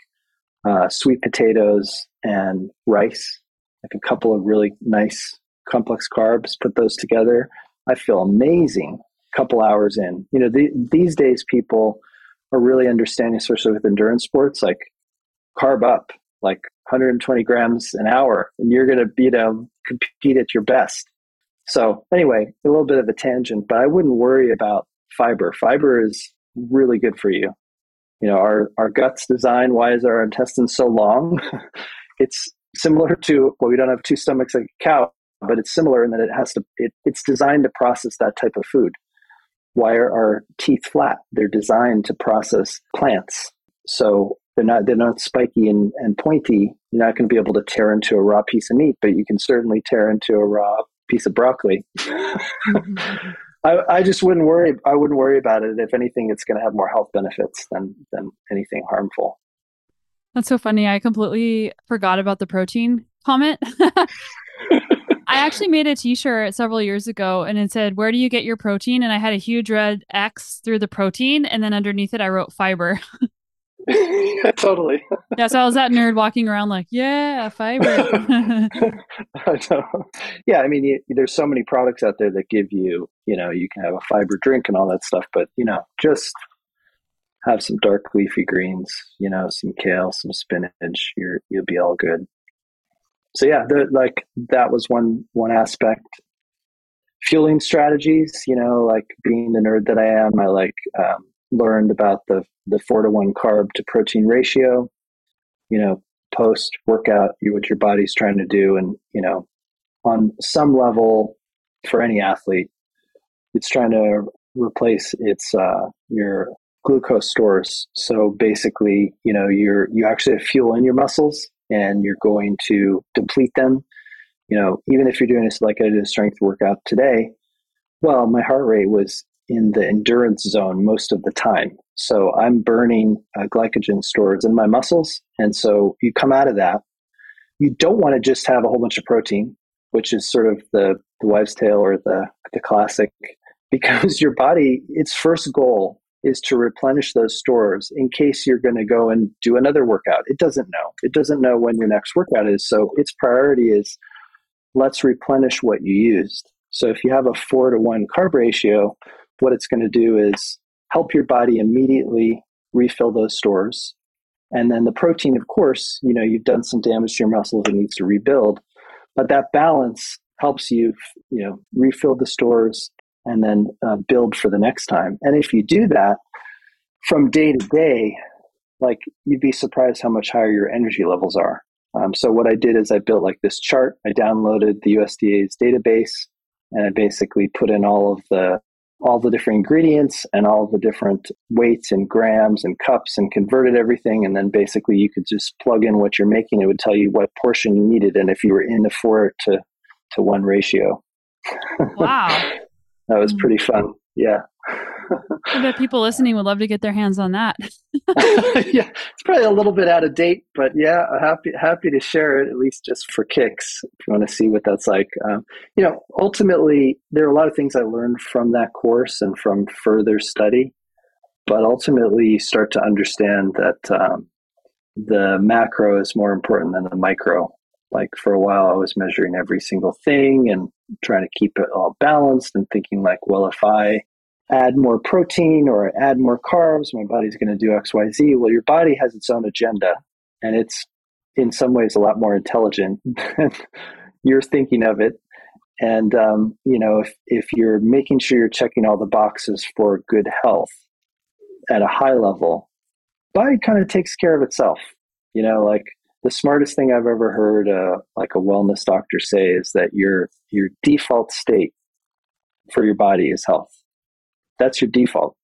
uh, sweet potatoes and rice, like a couple of really nice complex carbs, put those together. I feel amazing a couple hours in. You know, the, these days people are really understanding, especially with endurance sports, like carb up, like 120 grams an hour, and you're going to be able to compete at your best. So, anyway, a little bit of a tangent, but I wouldn't worry about fiber. Fiber is really good for you you know our our guts design why is our intestines so long it's similar to well we don't have two stomachs like a cow but it's similar in that it has to it, it's designed to process that type of food why are our teeth flat they're designed to process plants so they're not they're not spiky and, and pointy you're not going to be able to tear into a raw piece of meat but you can certainly tear into a raw piece of broccoli. I, I just wouldn't worry. I wouldn't worry about it. If anything, it's going to have more health benefits than than anything harmful. That's so funny. I completely forgot about the protein comment. I actually made a t-shirt several years ago and it said, "Where do you get your protein?" and I had a huge red X through the protein and then underneath it I wrote fiber. yeah, totally. yeah, so I was that nerd walking around like, yeah, fiber. yeah, I mean, you, there's so many products out there that give you, you know, you can have a fiber drink and all that stuff, but you know, just have some dark leafy greens, you know, some kale, some spinach, you're you'll be all good. So yeah, the, like that was one one aspect. Fueling strategies, you know, like being the nerd that I am, I like um, learned about the the four to one carb to protein ratio. You know, post workout, you what your body's trying to do, and you know, on some level, for any athlete, it's trying to replace its uh, your glucose stores. So basically, you know, you're you actually have fuel in your muscles, and you're going to deplete them. You know, even if you're doing this like I did a strength workout today, well, my heart rate was in the endurance zone most of the time. So I'm burning uh, glycogen stores in my muscles. And so you come out of that. You don't want to just have a whole bunch of protein, which is sort of the, the wives' tale or the, the classic, because your body, its first goal is to replenish those stores in case you're going to go and do another workout. It doesn't know. It doesn't know when your next workout is. So its priority is let's replenish what you used. So if you have a four to one carb ratio, what it's going to do is help your body immediately refill those stores. And then the protein, of course, you know, you've done some damage to your muscles and needs to rebuild. But that balance helps you, you know, refill the stores and then uh, build for the next time. And if you do that from day to day, like you'd be surprised how much higher your energy levels are. Um, so what I did is I built like this chart. I downloaded the USDA's database, and I basically put in all of the all the different ingredients and all the different weights and grams and cups and converted everything. And then basically you could just plug in what you're making. It would tell you what portion you needed and if you were in the four to, to one ratio. Wow. That was pretty fun. Yeah. I bet people listening would love to get their hands on that. yeah, it's probably a little bit out of date, but yeah, happy happy to share it at least just for kicks. If you want to see what that's like, um, you know, ultimately there are a lot of things I learned from that course and from further study, but ultimately you start to understand that um, the macro is more important than the micro. Like for a while, I was measuring every single thing and trying to keep it all balanced and thinking like, well, if I add more protein or add more carbs, my body's going to do X, Y, Z. Well, your body has its own agenda, and it's in some ways a lot more intelligent than you're thinking of it. And um, you know, if if you're making sure you're checking all the boxes for good health at a high level, body kind of takes care of itself. You know, like the smartest thing I've ever heard, uh, like a wellness doctor say, is that your your default state for your body is health. That's your default.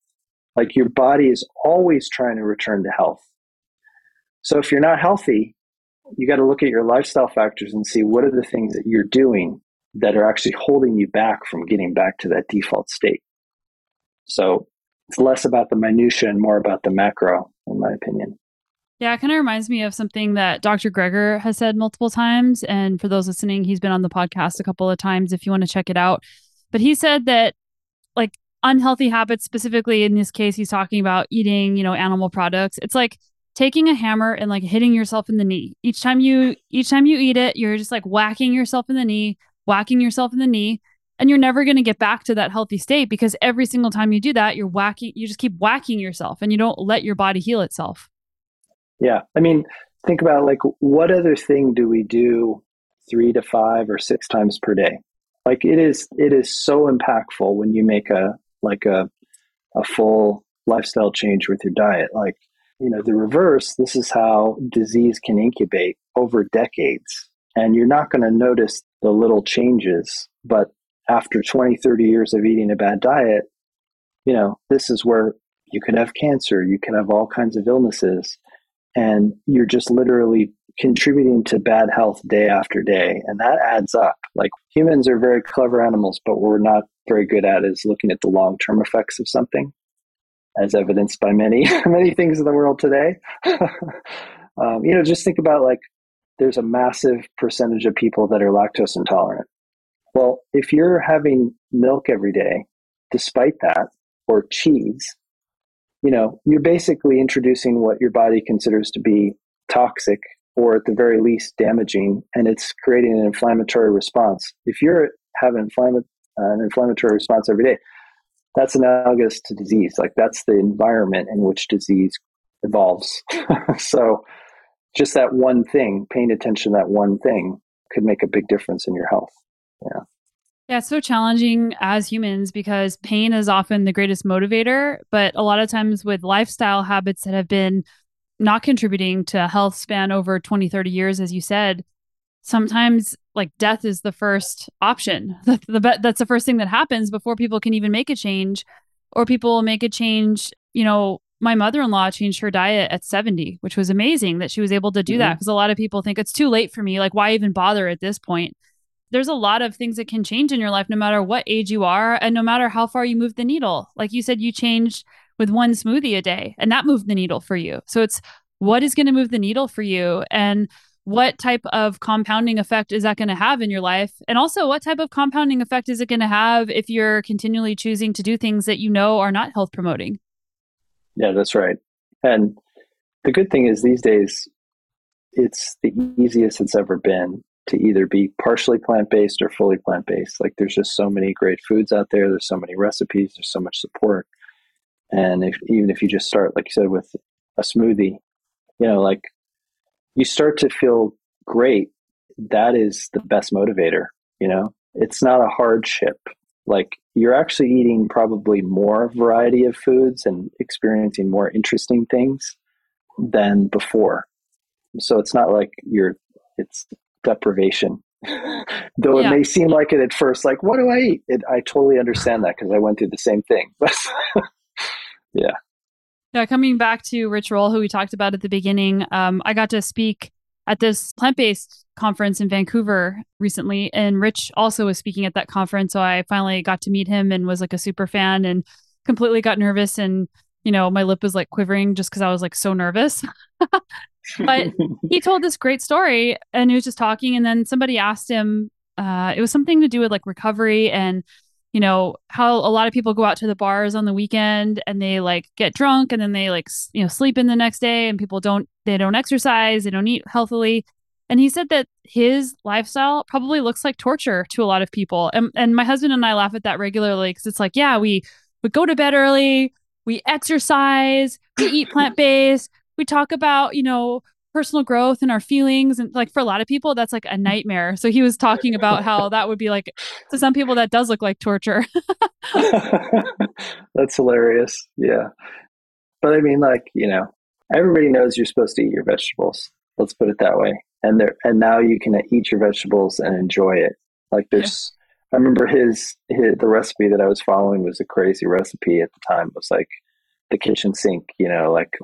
Like your body is always trying to return to health. So if you're not healthy, you got to look at your lifestyle factors and see what are the things that you're doing that are actually holding you back from getting back to that default state. So it's less about the minutia and more about the macro, in my opinion. Yeah, it kind of reminds me of something that Dr. Greger has said multiple times. And for those listening, he's been on the podcast a couple of times if you want to check it out. But he said that, like, unhealthy habits, specifically in this case, he's talking about eating, you know, animal products. It's like taking a hammer and like hitting yourself in the knee. Each time you each time you eat it, you're just like whacking yourself in the knee, whacking yourself in the knee, and you're never going to get back to that healthy state because every single time you do that, you're whacking you just keep whacking yourself and you don't let your body heal itself. Yeah. I mean, think about like what other thing do we do 3 to 5 or 6 times per day? Like it is it is so impactful when you make a like a a full lifestyle change with your diet. Like, you know, the reverse, this is how disease can incubate over decades. And you're not going to notice the little changes. But after 20, 30 years of eating a bad diet, you know, this is where you could have cancer, you can have all kinds of illnesses. And you're just literally contributing to bad health day after day. And that adds up. Like humans are very clever animals, but we're not very good at is looking at the long term effects of something, as evidenced by many, many things in the world today. um, you know, just think about like there's a massive percentage of people that are lactose intolerant. Well, if you're having milk every day, despite that, or cheese, you know, you're basically introducing what your body considers to be toxic or at the very least damaging, and it's creating an inflammatory response. If you're inflama- uh, an inflammatory response every day, that's analogous to disease. Like that's the environment in which disease evolves. so just that one thing, paying attention to that one thing could make a big difference in your health. Yeah. Yeah, it's so challenging as humans because pain is often the greatest motivator. But a lot of times with lifestyle habits that have been not contributing to health span over 20, 30 years, as you said, sometimes like death is the first option. That's the, that's the first thing that happens before people can even make a change or people make a change. You know, my mother in law changed her diet at 70, which was amazing that she was able to do mm-hmm. that because a lot of people think it's too late for me. Like, why even bother at this point? There's a lot of things that can change in your life no matter what age you are and no matter how far you move the needle. Like you said, you changed with one smoothie a day and that moved the needle for you. So it's what is going to move the needle for you and what type of compounding effect is that going to have in your life? And also, what type of compounding effect is it going to have if you're continually choosing to do things that you know are not health promoting? Yeah, that's right. And the good thing is these days, it's the easiest it's ever been to either be partially plant based or fully plant based. Like, there's just so many great foods out there, there's so many recipes, there's so much support. And if, even if you just start, like you said, with a smoothie, you know, like you start to feel great. That is the best motivator, you know? It's not a hardship. Like you're actually eating probably more variety of foods and experiencing more interesting things than before. So it's not like you're it's deprivation. Though yeah. it may seem like it at first, like, what do I eat? It, I totally understand that because I went through the same thing. yeah. Yeah, coming back to Rich Roll, who we talked about at the beginning, um, I got to speak at this plant based conference in Vancouver recently, and Rich also was speaking at that conference. So I finally got to meet him and was like a super fan and completely got nervous. And, you know, my lip was like quivering just because I was like so nervous. but he told this great story and he was just talking. And then somebody asked him, uh, it was something to do with like recovery and you know how a lot of people go out to the bars on the weekend and they like get drunk and then they like you know sleep in the next day and people don't they don't exercise they don't eat healthily and he said that his lifestyle probably looks like torture to a lot of people and, and my husband and i laugh at that regularly because it's like yeah we we go to bed early we exercise we eat plant-based we talk about you know personal growth and our feelings. And like for a lot of people that's like a nightmare. So he was talking about how that would be like to some people that does look like torture. That's hilarious. Yeah. But i mean like you know everybody knows you're supposed to eat your vegetables. Let's put it that way. And there and now you can eat your vegetables and enjoy it. Like there's. I remember his, his the recipe that i was following was a crazy recipe at the time it was like the kitchen sink, you know, like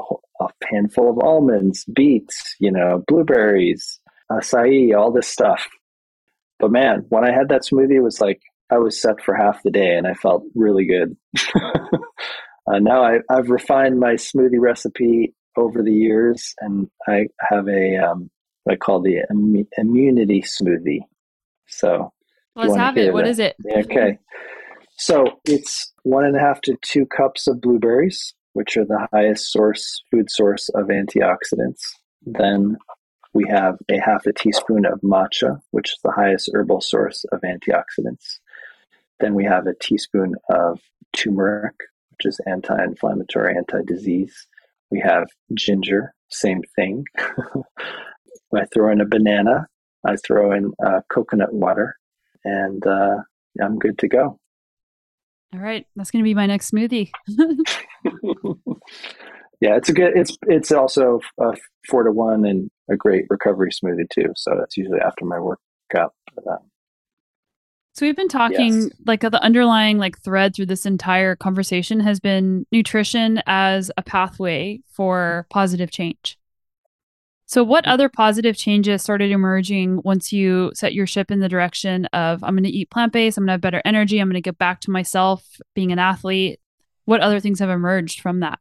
a handful of almonds, beets, you know, blueberries, acai, all this stuff. But man, when I had that smoothie, it was like I was set for half the day and I felt really good. uh, now I, have refined my smoothie recipe over the years and I have a, um, what I call the Im- immunity smoothie. So let's have it. What that. is it? Okay. So it's one and a half to two cups of blueberries, which are the highest source food source of antioxidants. Then we have a half a teaspoon of matcha, which is the highest herbal source of antioxidants. Then we have a teaspoon of turmeric, which is anti-inflammatory, anti-disease. We have ginger, same thing. I throw in a banana. I throw in uh, coconut water, and uh, I'm good to go. All right, that's going to be my next smoothie. yeah, it's a good. It's it's also a four to one and a great recovery smoothie too. So that's usually after my workout. But, um, so we've been talking yes. like the underlying like thread through this entire conversation has been nutrition as a pathway for positive change. So, what other positive changes started emerging once you set your ship in the direction of I'm going to eat plant based, I'm going to have better energy, I'm going to get back to myself being an athlete? What other things have emerged from that?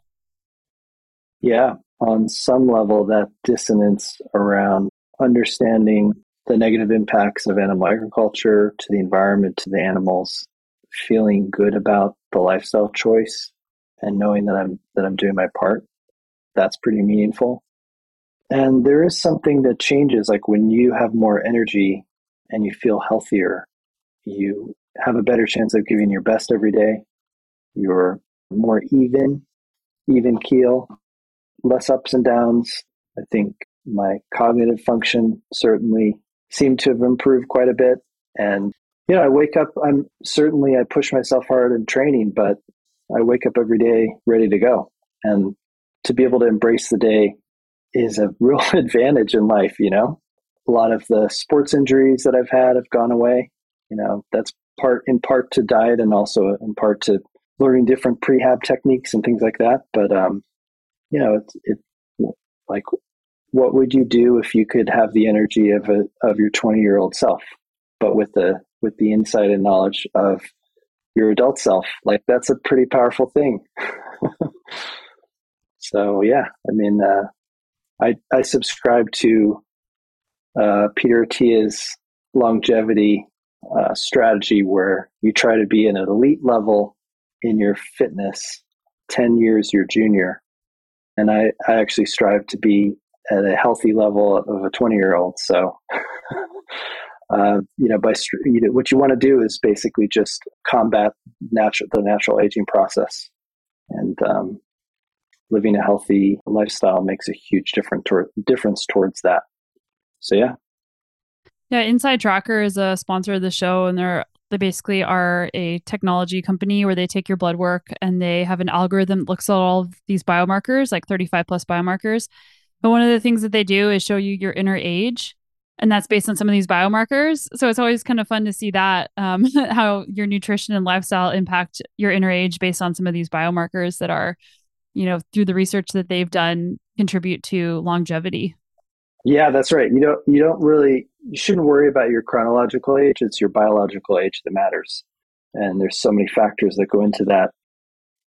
Yeah, on some level, that dissonance around understanding the negative impacts of animal agriculture to the environment, to the animals, feeling good about the lifestyle choice, and knowing that I'm that I'm doing my part. That's pretty meaningful. And there is something that changes, like when you have more energy and you feel healthier, you have a better chance of giving your best every day. You're more even, even keel, less ups and downs. I think my cognitive function certainly seemed to have improved quite a bit. And, you know, I wake up, I'm certainly, I push myself hard in training, but I wake up every day ready to go. And to be able to embrace the day is a real advantage in life, you know. A lot of the sports injuries that I've had have gone away. You know, that's part in part to diet and also in part to learning different prehab techniques and things like that. But um, you know, it's it like what would you do if you could have the energy of a of your 20 year old self, but with the with the insight and knowledge of your adult self? Like that's a pretty powerful thing. so yeah, I mean, uh, I, I subscribe to uh, Peter Attia's longevity uh, strategy where you try to be an elite level in your fitness 10 years your junior. And I, I actually strive to be at a healthy level of a 20 year old. So, uh, you know, by you know, what you want to do is basically just combat natural the natural aging process, and um, living a healthy lifestyle makes a huge tor- difference towards that. So yeah. Yeah, Inside Tracker is a sponsor of the show and they're they basically are a technology company where they take your blood work and they have an algorithm that looks at all of these biomarkers, like 35 plus biomarkers. But one of the things that they do is show you your inner age and that's based on some of these biomarkers. So it's always kind of fun to see that um, how your nutrition and lifestyle impact your inner age based on some of these biomarkers that are you know, through the research that they've done, contribute to longevity. Yeah, that's right. You don't you don't really you shouldn't worry about your chronological age. It's your biological age that matters. And there's so many factors that go into that.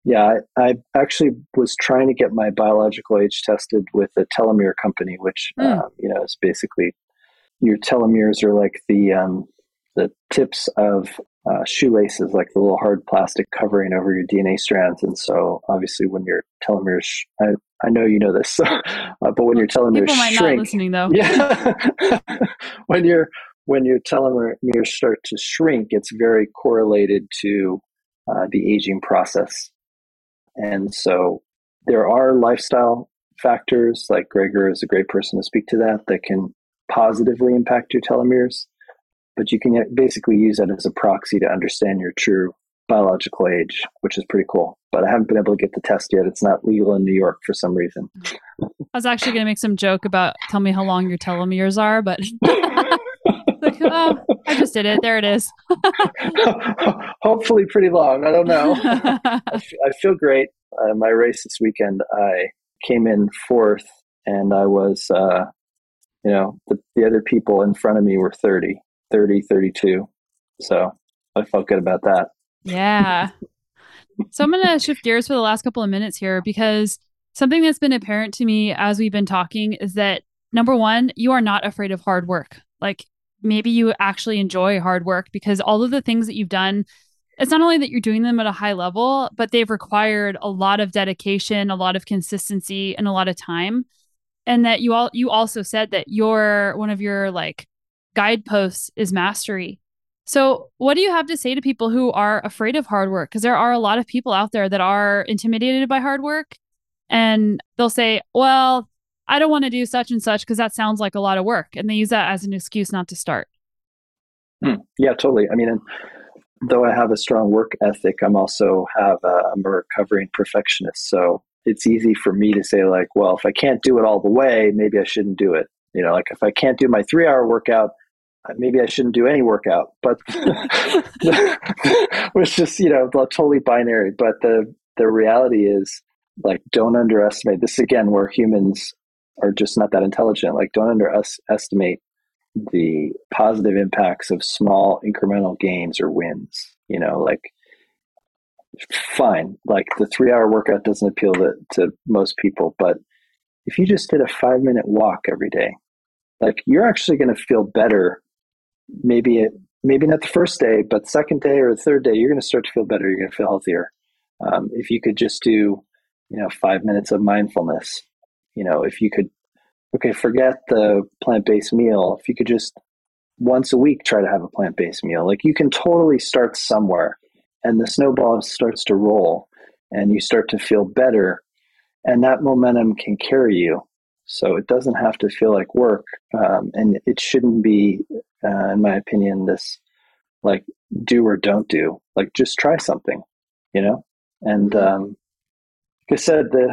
Yeah, I, I actually was trying to get my biological age tested with a telomere company, which mm. uh, you know is basically your telomeres are like the um, the tips of uh, shoelaces, like the little hard plastic covering over your DNA strands. And so, obviously, when your telomeres, I, I know you know this, uh, but when your telomeres People might shrink, not listening though. Yeah, when your when your telomeres start to shrink, it's very correlated to uh, the aging process. And so, there are lifestyle factors, like Greger is a great person to speak to that, that can positively impact your telomeres but you can basically use that as a proxy to understand your true biological age, which is pretty cool. But I haven't been able to get the test yet. It's not legal in New York for some reason. I was actually going to make some joke about tell me how long your telomeres are, but like, oh, I just did it. There it is. Hopefully, pretty long. I don't know. I feel great. Uh, my race this weekend, I came in fourth, and I was, uh, you know, the, the other people in front of me were 30. 30, 32. So I felt good about that. Yeah. so I'm going to shift gears for the last couple of minutes here because something that's been apparent to me as we've been talking is that number one, you are not afraid of hard work. Like maybe you actually enjoy hard work because all of the things that you've done, it's not only that you're doing them at a high level, but they've required a lot of dedication, a lot of consistency, and a lot of time. And that you all you also said that your one of your like guideposts is mastery. So, what do you have to say to people who are afraid of hard work? Because there are a lot of people out there that are intimidated by hard work and they'll say, Well, I don't want to do such and such because that sounds like a lot of work. And they use that as an excuse not to start. Hmm. Yeah, totally. I mean, though I have a strong work ethic, I'm also have a, I'm a recovering perfectionist. So it's easy for me to say like, well, if I can't do it all the way, maybe I shouldn't do it. You know, like if I can't do my three hour workout, uh, maybe I shouldn't do any workout, but was just, you know, totally binary. But the, the reality is like, don't underestimate this again, where humans are just not that intelligent. Like, don't underestimate the positive impacts of small incremental gains or wins. You know, like, fine, like the three hour workout doesn't appeal to, to most people, but if you just did a five minute walk every day, like you're actually going to feel better maybe it maybe not the first day, but second day or the third day, you're going to start to feel better. You're going to feel healthier. Um, if you could just do, you know, five minutes of mindfulness, you know, if you could, okay, forget the plant based meal. If you could just once a week try to have a plant based meal, like you can totally start somewhere and the snowball starts to roll and you start to feel better. And that momentum can carry you. So it doesn't have to feel like work, um, and it shouldn't be, uh, in my opinion, this like do or don't do. Like just try something, you know. And um, like I said, the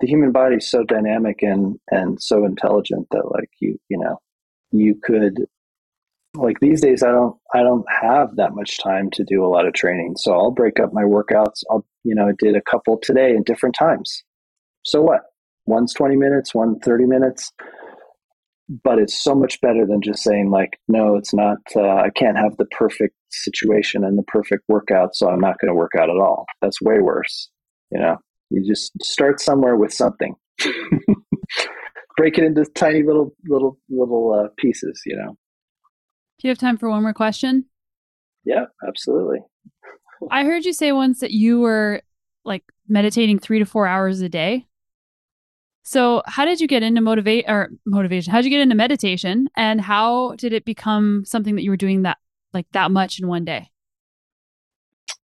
the human body is so dynamic and and so intelligent that like you you know you could like these days I don't I don't have that much time to do a lot of training. So I'll break up my workouts. I'll you know I did a couple today in different times. So what? one's 20 minutes, one 30 minutes. But it's so much better than just saying, like, no, it's not, uh, I can't have the perfect situation and the perfect workout, so I'm not going to work out at all. That's way worse. You know, you just start somewhere with something. Break it into tiny little, little, little uh, pieces, you know. Do you have time for one more question? Yeah, absolutely. I heard you say once that you were like meditating three to four hours a day. So, how did you get into motivate or motivation? How did you get into meditation, and how did it become something that you were doing that like that much in one day?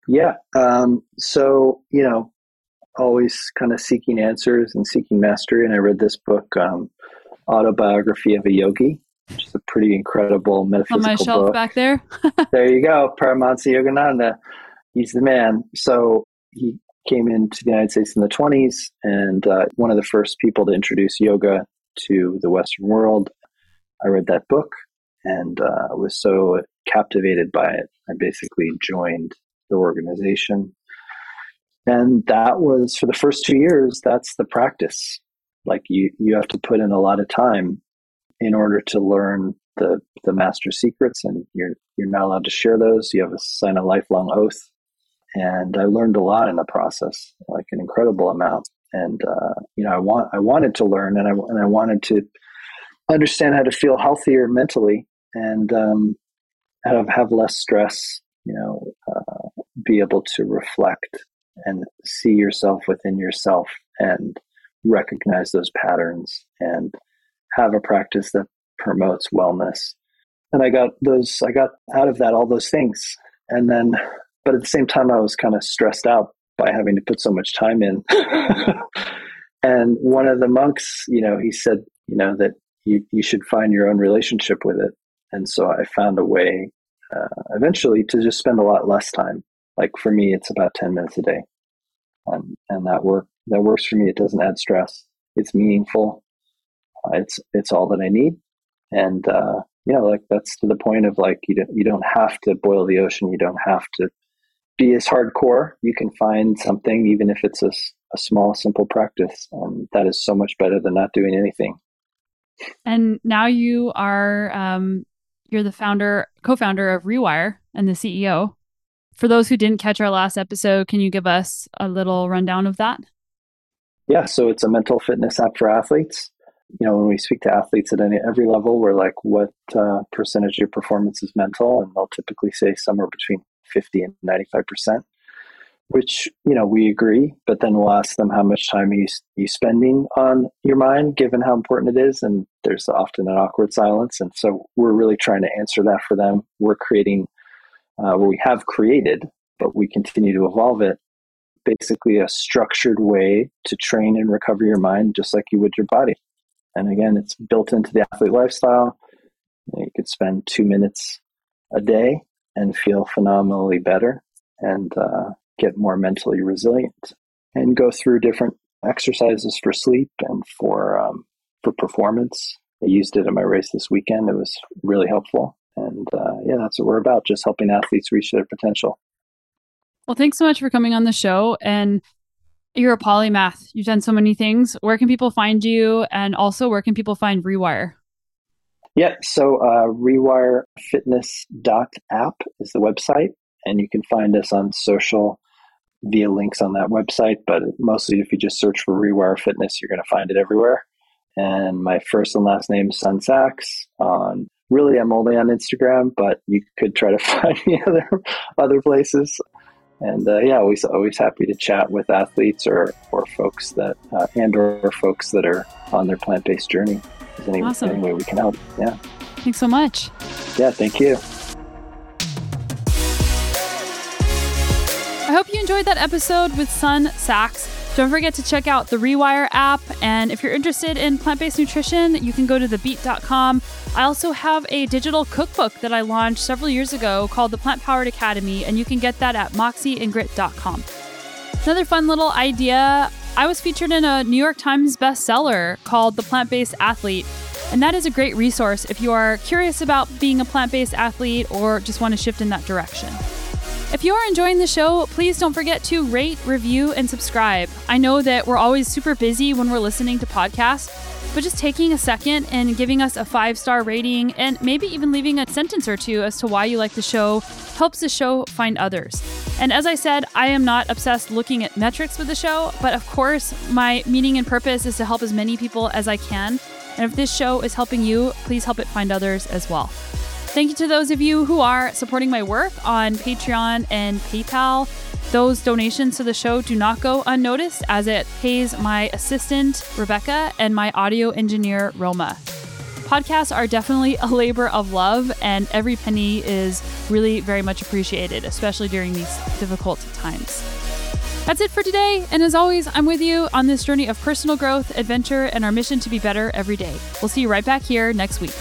Yeah. Um, so you know, always kind of seeking answers and seeking mastery. And I read this book, um, Autobiography of a Yogi, which is a pretty incredible metaphysical On my shelf book. back there. there you go, Paramahansa Yogananda. He's the man. So he came into the United States in the 20s and uh, one of the first people to introduce yoga to the Western world. I read that book and uh, was so captivated by it. I basically joined the organization. And that was for the first two years, that's the practice. Like you, you have to put in a lot of time in order to learn the the master secrets, and you're you're not allowed to share those. You have to sign a lifelong oath, and I learned a lot in the process, like an incredible amount. And uh, you know, I want I wanted to learn, and I and I wanted to understand how to feel healthier mentally, and um, have have less stress. You know, uh, be able to reflect and see yourself within yourself, and recognize those patterns, and have a practice that promotes wellness. And I got those, I got out of that all those things. And then, but at the same time, I was kind of stressed out by having to put so much time in. and one of the monks, you know, he said, you know, that you, you should find your own relationship with it. And so I found a way uh, eventually to just spend a lot less time. Like for me, it's about 10 minutes a day. Um, and that work that works for me. It doesn't add stress. It's meaningful. Uh, it's it's all that I need, and uh, you know, like that's to the point of like you don't you don't have to boil the ocean. You don't have to be as hardcore. You can find something, even if it's a, a small, simple practice, and that is so much better than not doing anything. And now you are um, you're the founder, co-founder of Rewire, and the CEO. For those who didn't catch our last episode, can you give us a little rundown of that? Yeah, so it's a mental fitness app for athletes you know, when we speak to athletes at any every level, we're like, what uh, percentage of your performance is mental? And they'll typically say somewhere between 50 and 95%, which, you know, we agree. But then we'll ask them how much time you, you spending on your mind, given how important it is. And there's often an awkward silence. And so we're really trying to answer that for them. We're creating, uh, we have created, but we continue to evolve it basically a structured way to train and recover your mind just like you would your body. And again, it's built into the athlete lifestyle. You could spend two minutes a day and feel phenomenally better and uh, get more mentally resilient and go through different exercises for sleep and for um, for performance. I used it in my race this weekend. It was really helpful. And uh, yeah, that's what we're about, just helping athletes reach their potential. Well, thanks so much for coming on the show. And you're a polymath. You've done so many things. Where can people find you? And also, where can people find Rewire? Yeah, so uh, rewirefitness.app is the website, and you can find us on social via links on that website. But mostly, if you just search for Rewire Fitness, you're going to find it everywhere. And my first and last name is Sun Sachs. On really, I'm only on Instagram, but you could try to find me other other places and uh, yeah, always always happy to chat with athletes or or folks that uh, and or folks that are on their plant based journey. Any, awesome. any way we can help. Yeah. Thanks so much. Yeah, thank you. I hope you enjoyed that episode with Sun Sachs. Don't forget to check out the Rewire app. And if you're interested in plant based nutrition, you can go to thebeet.com. I also have a digital cookbook that I launched several years ago called the Plant Powered Academy, and you can get that at moxieandgrit.com. Another fun little idea I was featured in a New York Times bestseller called The Plant Based Athlete. And that is a great resource if you are curious about being a plant based athlete or just want to shift in that direction. If you are enjoying the show, please don't forget to rate, review, and subscribe. I know that we're always super busy when we're listening to podcasts, but just taking a second and giving us a five star rating and maybe even leaving a sentence or two as to why you like the show helps the show find others. And as I said, I am not obsessed looking at metrics with the show, but of course, my meaning and purpose is to help as many people as I can. And if this show is helping you, please help it find others as well. Thank you to those of you who are supporting my work on Patreon and PayPal. Those donations to the show do not go unnoticed as it pays my assistant, Rebecca, and my audio engineer, Roma. Podcasts are definitely a labor of love, and every penny is really very much appreciated, especially during these difficult times. That's it for today, and as always, I'm with you on this journey of personal growth, adventure, and our mission to be better every day. We'll see you right back here next week.